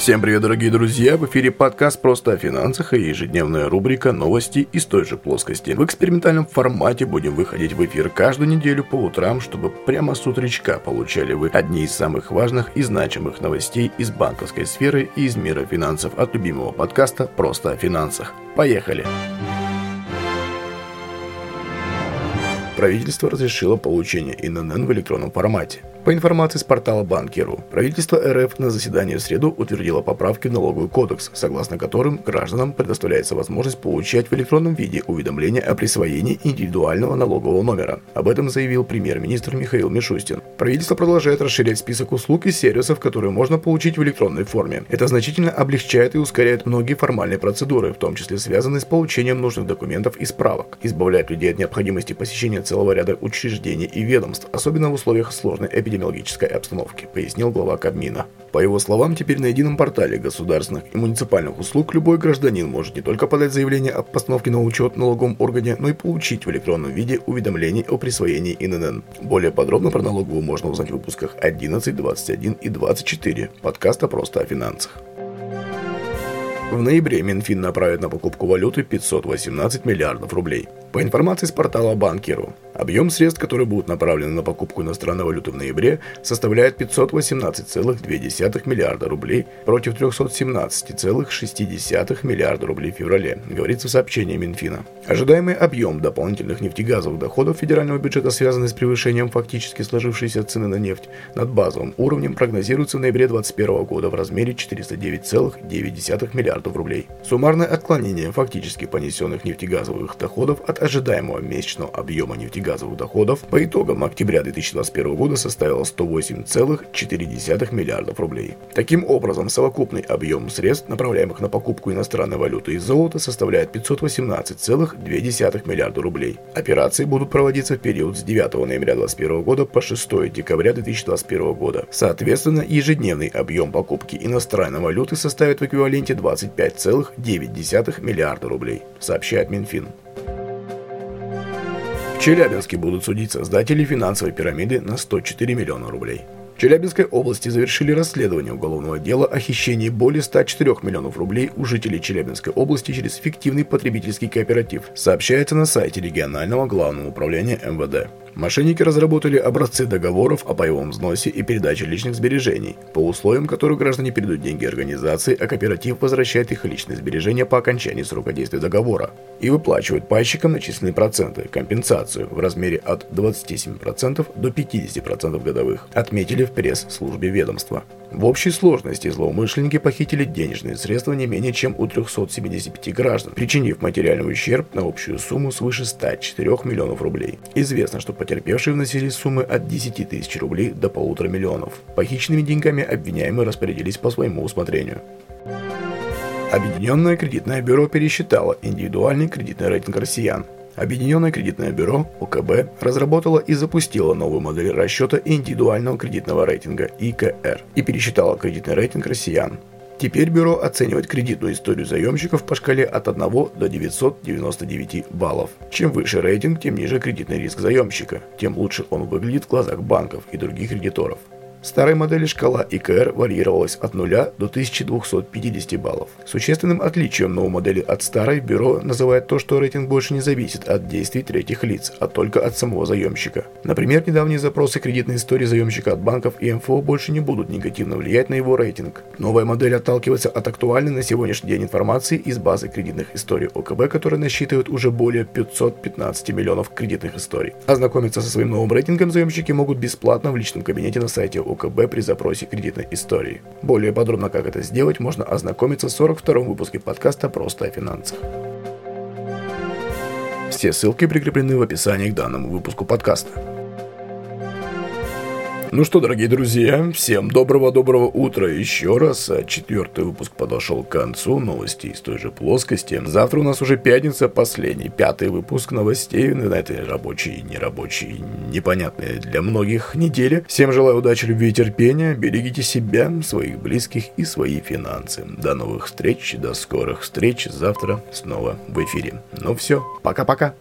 Всем привет, дорогие друзья! В эфире подкаст «Просто о финансах» и ежедневная рубрика «Новости из той же плоскости». В экспериментальном формате будем выходить в эфир каждую неделю по утрам, чтобы прямо с утречка получали вы одни из самых важных и значимых новостей из банковской сферы и из мира финансов от любимого подкаста «Просто о финансах». Поехали! Правительство разрешило получение ИНН в электронном формате. По информации с портала Банкиру, правительство РФ на заседании в среду утвердило поправки в налоговый кодекс, согласно которым гражданам предоставляется возможность получать в электронном виде уведомления о присвоении индивидуального налогового номера. Об этом заявил премьер-министр Михаил Мишустин. Правительство продолжает расширять список услуг и сервисов, которые можно получить в электронной форме. Это значительно облегчает и ускоряет многие формальные процедуры, в том числе связанные с получением нужных документов и справок, избавляет людей от необходимости посещения целого ряда учреждений и ведомств, особенно в условиях сложной эпидемии эпидемиологической обстановки, пояснил глава Кабмина. По его словам, теперь на едином портале государственных и муниципальных услуг любой гражданин может не только подать заявление о постановке на учет в налоговом органе, но и получить в электронном виде уведомление о присвоении ИНН. Более подробно про налоговую можно узнать в выпусках 11, 21 и 24 подкаста «Просто о финансах». В ноябре Минфин направит на покупку валюты 518 миллиардов рублей. По информации с портала Банкиру, объем средств, которые будут направлены на покупку иностранной валюты в ноябре, составляет 518,2 миллиарда рублей против 317,6 миллиарда рублей в феврале, говорится в сообщении Минфина. Ожидаемый объем дополнительных нефтегазовых доходов федерального бюджета, связанный с превышением фактически сложившейся цены на нефть над базовым уровнем, прогнозируется в ноябре 2021 года в размере 409,9 миллиардов рублей. Суммарное отклонение фактически понесенных нефтегазовых доходов от ожидаемого месячного объема нефтегазовых доходов по итогам октября 2021 года составила 108,4 миллиардов рублей. Таким образом, совокупный объем средств, направляемых на покупку иностранной валюты и золота, составляет 518,2 миллиарда рублей. Операции будут проводиться в период с 9 ноября 2021 года по 6 декабря 2021 года. Соответственно, ежедневный объем покупки иностранной валюты составит в эквиваленте 25,9 миллиарда рублей, сообщает Минфин. В Челябинске будут судить создатели финансовой пирамиды на 104 миллиона рублей. В Челябинской области завершили расследование уголовного дела о хищении более 104 миллионов рублей у жителей Челябинской области через фиктивный потребительский кооператив, сообщается на сайте регионального главного управления МВД. Мошенники разработали образцы договоров о паевом взносе и передаче личных сбережений, по условиям которых граждане передают деньги организации, а кооператив возвращает их личные сбережения по окончании срока действия договора и выплачивает пайщикам начисленные проценты, компенсацию в размере от 27% до 50% годовых, отметили в пресс-службе ведомства. В общей сложности злоумышленники похитили денежные средства не менее чем у 375 граждан, причинив материальный ущерб на общую сумму свыше 104 миллионов рублей. Известно, что потерпевшие вносили суммы от 10 тысяч рублей до полутора миллионов. Похищенными деньгами обвиняемые распорядились по своему усмотрению. Объединенное кредитное бюро пересчитало индивидуальный кредитный рейтинг россиян. Объединенное кредитное бюро ОКБ разработало и запустило новую модель расчета индивидуального кредитного рейтинга ИКР и пересчитало кредитный рейтинг россиян. Теперь бюро оценивает кредитную историю заемщиков по шкале от 1 до 999 баллов. Чем выше рейтинг, тем ниже кредитный риск заемщика, тем лучше он выглядит в глазах банков и других кредиторов. Старой модели шкала ИКР варьировалась от 0 до 1250 баллов. Существенным отличием новой модели от старой бюро называет то, что рейтинг больше не зависит от действий третьих лиц, а только от самого заемщика. Например, недавние запросы кредитной истории заемщика от банков и МФО больше не будут негативно влиять на его рейтинг. Новая модель отталкивается от актуальной на сегодняшний день информации из базы кредитных историй ОКБ, которая насчитывает уже более 515 миллионов кредитных историй. Ознакомиться со своим новым рейтингом заемщики могут бесплатно в личном кабинете на сайте УКБ при запросе кредитной истории. Более подробно, как это сделать, можно ознакомиться в 42-м выпуске подкаста «Просто о финансах». Все ссылки прикреплены в описании к данному выпуску подкаста. Ну что, дорогие друзья, всем доброго-доброго утра еще раз. Четвертый выпуск подошел к концу. Новости из той же плоскости. Завтра у нас уже пятница, последний, пятый выпуск новостей на этой рабочей, нерабочей, непонятной для многих недели. Всем желаю удачи, любви и терпения. Берегите себя, своих близких и свои финансы. До новых встреч, до скорых встреч. Завтра снова в эфире. Ну все, пока-пока.